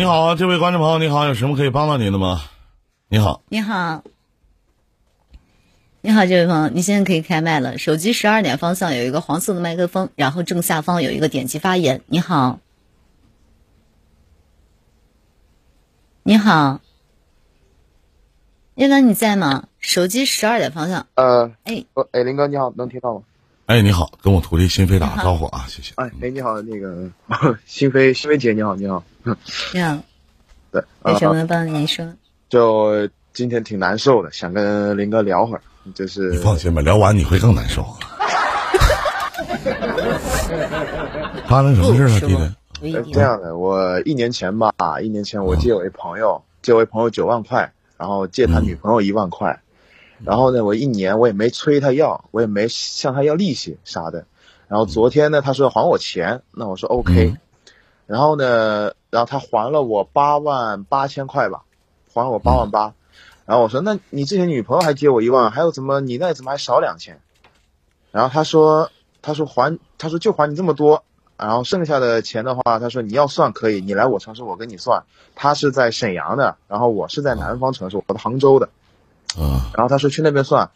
你好，这位观众朋友，你好，有什么可以帮到您的吗？你好，你好，你好，这位朋友，你现在可以开麦了。手机十二点方向有一个黄色的麦克风，然后正下方有一个点击发言。你好，你好，叶哥你在吗？手机十二点方向。呃，哎，哎，林哥你好，能听到吗？哎，你好，跟我徒弟心飞打个招呼啊，谢谢。哎，哎，你好，那个 心飞，心飞姐你好，你好。你好，对，有什么呃能帮您说？就今天挺难受的，想跟林哥聊会儿，就是你放心吧，聊完你会更难受。发生什么事了，不弟弟？这样的，我一年前吧，一年前我借我一朋友，借我一朋友九万块，然后借他女朋友一万块，然后呢，我一年我也没催他要，我也没向他要利息啥的，然后昨天呢，他说还我钱，那我说 OK，、嗯然后呢，然后他还了我八万八千块吧，还了我八万八，然后我说那你之前女朋友还借我一万，还有怎么你那怎么还少两千？然后他说他说还他说就还你这么多，然后剩下的钱的话，他说你要算可以，你来我城市我跟你算。他是在沈阳的，然后我是在南方城市，我在杭州的。嗯然后他说去那边算，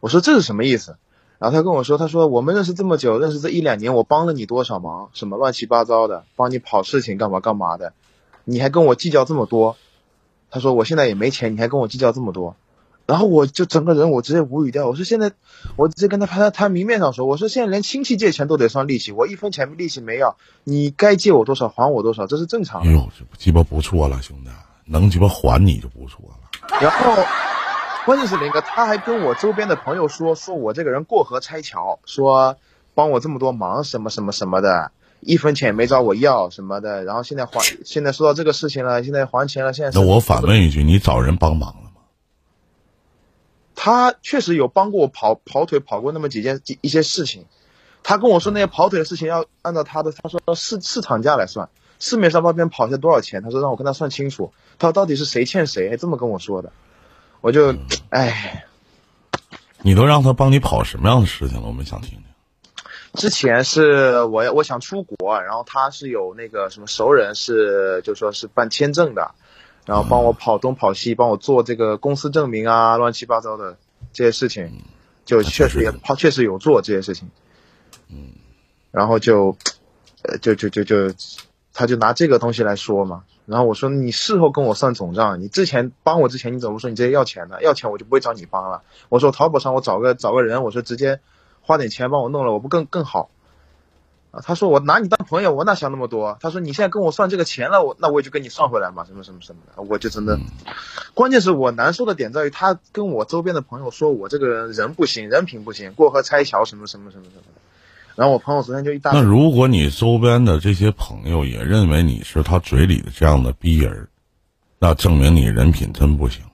我说这是什么意思？然后他跟我说，他说我们认识这么久，认识这一两年，我帮了你多少忙，什么乱七八糟的，帮你跑事情干嘛干嘛的，你还跟我计较这么多。他说我现在也没钱，你还跟我计较这么多。然后我就整个人我直接无语掉，我说现在我直接跟他他他明面上说，我说现在连亲戚借钱都得算利息，我一分钱利息没要，你该借我多少还我多少，这是正常的。哎呦，这鸡巴不错了，兄弟，能鸡巴还你就不错了。然后，关键是林哥，他还跟我周边的朋友说，说我这个人过河拆桥，说帮我这么多忙，什么什么什么的，一分钱也没找我要什么的。然后现在还，现在说到这个事情了，现在还钱了，现在那我反问一句，你找人帮忙了吗？他确实有帮过我跑跑腿，跑过那么几件几一些事情。他跟我说那些跑腿的事情要按照他的，他说市市场价来算，市面上外边跑下多少钱，他说让我跟他算清楚，他说到底是谁欠谁，还这么跟我说的，我就，唉。你都让他帮你跑什么样的事情了？我们想听听。之前是我我想出国，然后他是有那个什么熟人是就说是办签证的，然后帮我跑东跑西，帮我做这个公司证明啊，乱七八糟的这些事情，就确实也他确实有做这些事情，嗯，然后就，呃，就就就就，他就拿这个东西来说嘛，然后我说你事后跟我算总账，你之前帮我之前你怎么说你直接要钱呢？要钱我就不会找你帮了。我说淘宝上我找个找个人，我说直接花点钱帮我弄了，我不更更好？啊，他说我拿你当朋友，我哪想那么多？他说你现在跟我算这个钱了，我那我也就跟你算回来嘛，什么什么什么的，我就真的，关键是我难受的点在于他跟我周边的朋友说我这个人人不行，人品不行，过河拆桥什么什么什么什么的。然后我朋友昨天就一大那如果你周边的这些朋友也认为你是他嘴里的这样的逼人儿，那证明你人品真不行。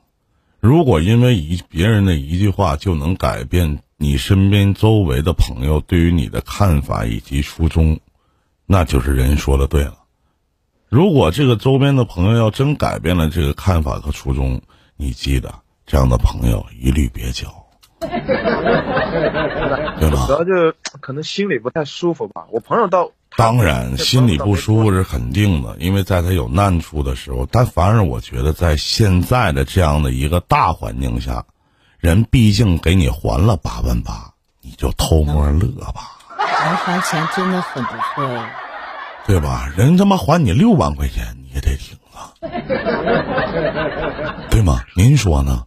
如果因为一别人的一句话就能改变你身边周围的朋友对于你的看法以及初衷，那就是人说的对了。如果这个周边的朋友要真改变了这个看法和初衷，你记得这样的朋友一律别交，对吧主？要就可能心里不太舒服吧。我朋友倒当然，心里不舒服是肯定的，因为在他有难处的时候。但反而我觉得，在现在的这样的一个大环境下，人毕竟给你还了八万八，你就偷摸乐吧，能还钱真的很不错呀。对吧？人他妈还你六万块钱，你也得挺啊，对吗？您说呢？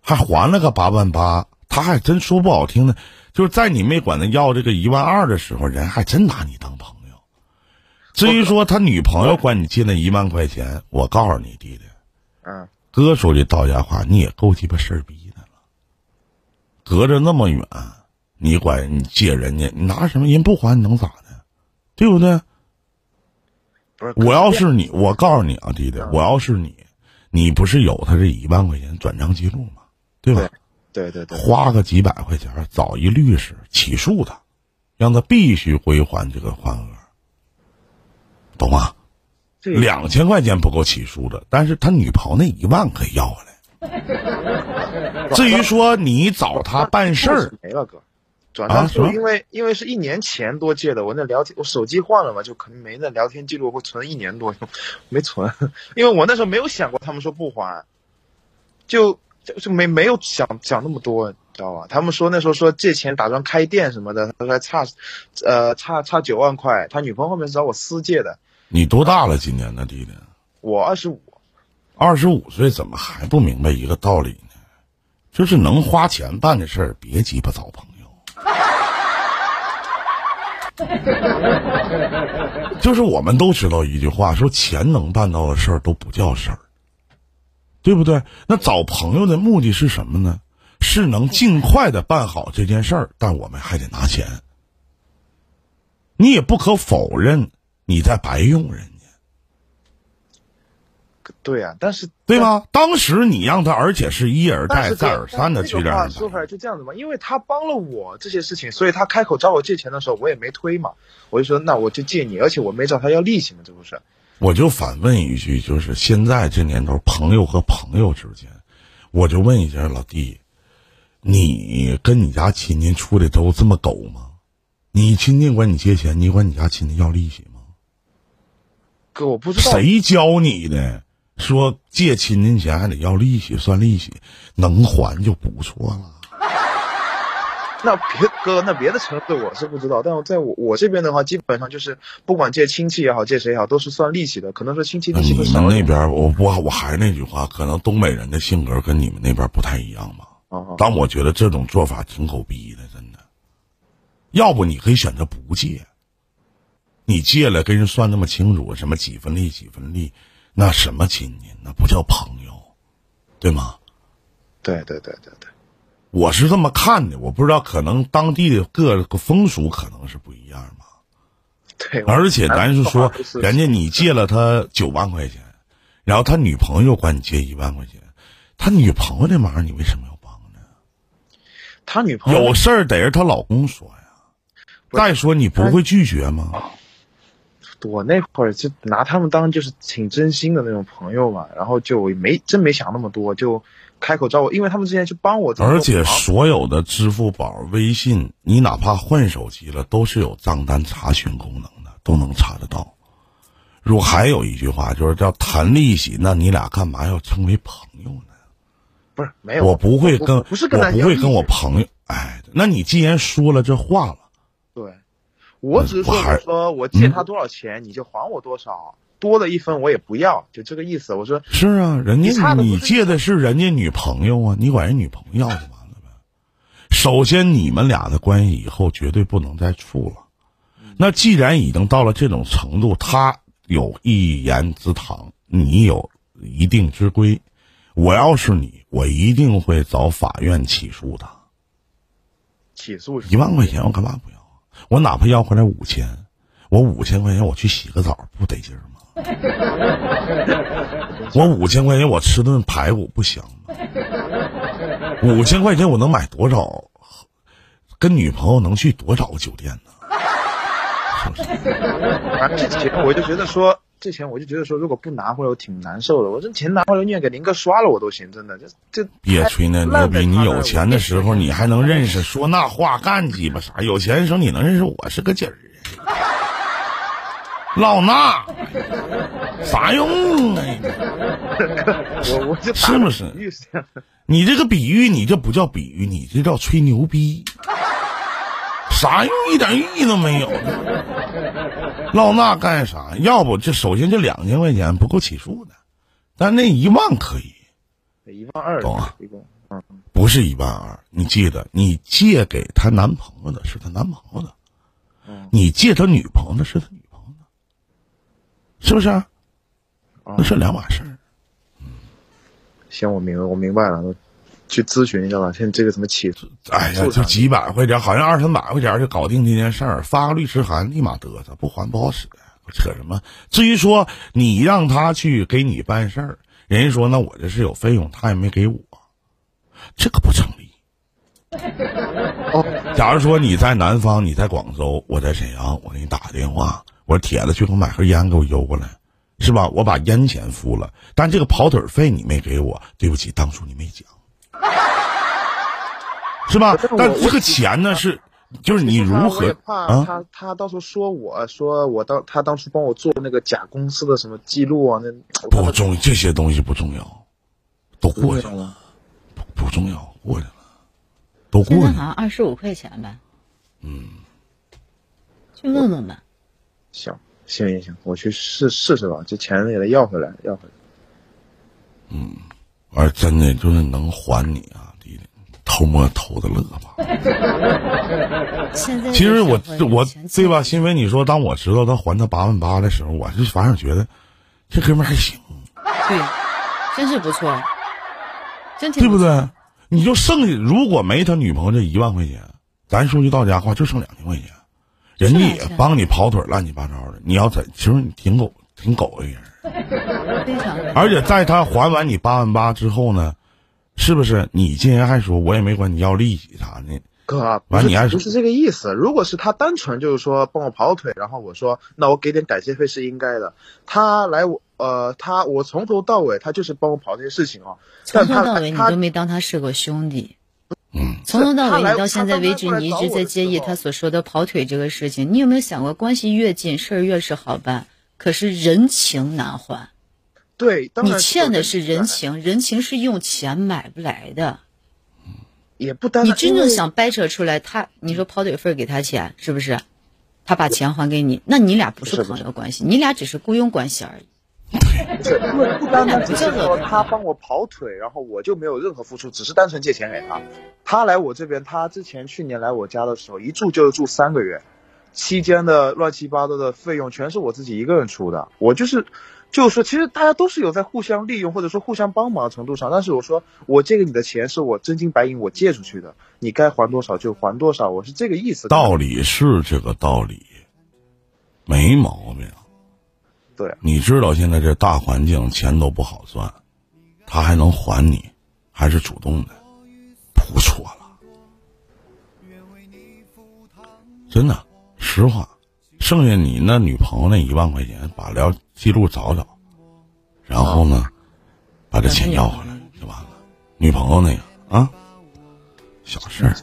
还还了个八万八，他还真说不好听的，就是在你没管他要这个一万二的时候，人还真拿你当朋友。至于说他女朋友管你借那一万块钱，我告诉你弟弟，嗯，哥说句到家话，你也够鸡巴事儿逼的了。隔着那么远，你管你借人家，你拿什么人不还，你能咋的？对不对？不是我要是你，我告诉你啊，弟弟，我要是你，你不是有他这一万块钱转账记录吗？对吧？对对对对，花个几百块钱找一律师起诉他，让他必须归还这个款额，懂吗？两千块钱不够起诉的，但是他女朋友那一万可以要回来。至于说你找他办事儿，没了哥，转账记因为因为是一年前多借的，我那聊天我手机换了嘛，就可能没那聊天记录会存一年多，没存，因为我那时候没有想过他们说不还，就就就没没有想想那么多，你知道吧？他们说那时候说借钱打算开店什么的，他说还差，呃差差九万块，他女朋友后面是找我私借的，你多大了？今年呢，弟弟？我二十五，二十五岁，怎么还不明白一个道理呢？就是能花钱办的事儿，别鸡巴找朋友。就是我们都知道一句话，说钱能办到的事儿都不叫事儿，对不对？那找朋友的目的是什么呢？是能尽快的办好这件事儿，但我们还得拿钱。你也不可否认，你在白用人家。对啊，但是对吗？当时你让他，而且是一而再、再而三的去这个让人买。话说出来就这样子嘛，因为他帮了我这些事情，所以他开口找我借钱的时候，我也没推嘛，我就说那我就借你，而且我没找他要利息嘛，这不是？我就反问一句，就是现在这年头，朋友和朋友之间，我就问一下老弟，你跟你家亲戚处的都这么狗吗？你亲戚管你借钱，你管你家亲戚要利息吗？哥，我不知道，谁教你的？说借亲戚钱还得要利息，算利息，能还就不错了。那别哥，那别的城市我是不知道，但我在我我这边的话，基本上就是不管借亲戚也好，借谁也好，都是算利息的，可能说亲戚利息你会少那边，我我我还是那句话，可能东北人的性格跟你们那边不太一样吧。啊，但我觉得这种做法挺狗逼的，真的。要不你可以选择不借，你借了跟人算那么清楚，什么几分利几分利，那什么亲戚，那不叫朋友，对吗？对对对对对，我是这么看的，我不知道，可能当地的各个风俗可能是不一样吧。对，而且咱是说就，是人家你借了他九万块钱，然后他女朋友管你借一万块钱，他女朋友这忙你为什么要帮呢？他女朋友有事儿得是她老公说呀。再说你不会拒绝吗？我那会儿就拿他们当就是挺真心的那种朋友嘛，然后就没真没想那么多，就开口找我，因为他们之前就帮我而且所有的支付宝、微信，你哪怕换手机了，都是有账单查询功能的，都能查得到。如果还有一句话就是叫谈利息，那你俩干嘛要成为朋友呢？不是没有，我不会跟我不是跟我不会跟我朋友，哎，那你既然说了这话了，对，我只是说我说我借他多少钱，你就还我多少，多了一分我也不要，就这个意思。我说是啊，人家你借的是人家女朋友啊，你管人女朋友要就完了呗。首先，你们俩的关系以后绝对不能再处了。那既然已经到了这种程度，他有一言之堂，你有一定之规，我要是你，我一定会找法院起诉他。起诉是一万块钱我干嘛不要啊？我哪怕要回来五千，我五千块钱我去洗个澡不得劲吗？我五千块钱我吃顿排骨不香吗？五千块钱我能买多少？跟女朋友能去多少个酒店呢？是不是？反正这钱我就觉得说，这钱我就觉得说，如果不拿回来我挺难受的。我这钱拿回来，宁愿给林哥刷了我都行，真的。这这别吹那牛逼！你有钱的时候，你还能认识说那话干鸡巴啥？有钱的时候你能认识我是个鸡儿啊？老衲啥用啊？我我就是不是 你这个比喻，你这不叫比喻，你这叫吹牛逼，啥用？一点意义都没有。唠那干啥？要不这首先这两千块钱不够起诉的，但那一万可以，一万二懂啊，嗯，不是一万二。你记得，你借给她男朋友的是她男朋友的，嗯你借她女朋友的是她女朋友的，是不是啊？那是两码事儿。行，我明白，我明白了，我去咨询一下吧。现在这个什么起诉？哎呀，就几百块钱，好像二三百块钱就搞定这件事儿，发个律师函立马得瑟，不还不好使。扯什么？至于说你让他去给你办事儿，人家说那我这是有费用，他也没给我，这个不成立。哦，假如说你在南方，你在广州，我在沈阳，我给你打个电话，我说铁子去给我买盒烟，给我邮过来，是吧？我把烟钱付了，但这个跑腿费你没给我，对不起，当初你没讲，是吧但这个钱呢是就是你如何怕啊？他他到时候说我说我当他当初帮我做那个假公司的什么记录啊，那不重，这些东西不重要，都过去了，不重要吗不重要，过去了，都过去了。好像二十五块钱吧。嗯，去问问吧。行行行行，我去试试试吧，这钱也得要回来，要回来。而真的就是能还你啊，弟弟，偷摸偷的乐吧。现在其实我我钱对吧？钱新飞，你说当我知道他还他八万八的时候，我就反正觉得这哥们儿还行，对，真是不错，真挺对不对？你就剩下如果没他女朋友这一万块钱，咱说句到家话，就剩两千块钱，人家也帮你跑腿乱七八糟的。你要在，其实你挺狗挺狗的人。非常而且在他还完你八万八之后呢，是不是你竟然还说我也没管你要利息啥的？哥完你还不是这个意思。如果是他单纯就是说帮我跑腿，然后我说那我给点感谢费是应该的。他来我呃他我从头到尾他就是帮我跑这些事情啊，从但他头到尾你都没当他是个兄弟。嗯，从头到尾，你到现在为止，你一直在介意他所说的跑腿这个事情。你有没有想过，关系越近，事儿越是好办？可是人情难还，对，当你欠的是人情，人情是用钱买不来的。也不单单你真正想掰扯出来，他你说跑腿费给他钱，是不是？他把钱还给你，那你俩不是朋友关系，你俩只是雇佣关系而已。不是因为不单单只是这个说他帮我跑腿，然后我就没有任何付出，只是单纯借钱给他。他来我这边，他之前去年来我家的时候，一住就是住三个月，期间的乱七八糟的费用全是我自己一个人出的。我就是，就是说，其实大家都是有在互相利用或者说互相帮忙的程度上，但是我说我借给你的钱是我真金白银我借出去的，你该还多少就还多少，我是这个意思。道理是这个道理，没毛病。对，你知道现在这大环境钱都不好赚，他还能还你，还是主动的，不错了。真的，实话，剩下你那女朋友那一万块钱，把聊记录找找，然后呢，把这钱要回来就完了。女朋友那个啊，小事儿，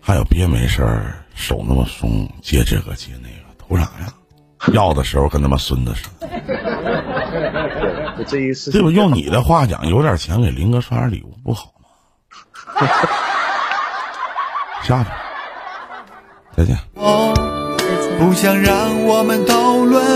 还有别没事儿手那么松，接这个接那个，图啥呀？要的时候跟他妈孙子似的。对，就这一事情。对吧？用你的话讲，有点钱给林哥刷点礼物不好吗？下去，再见。不想让我们讨论。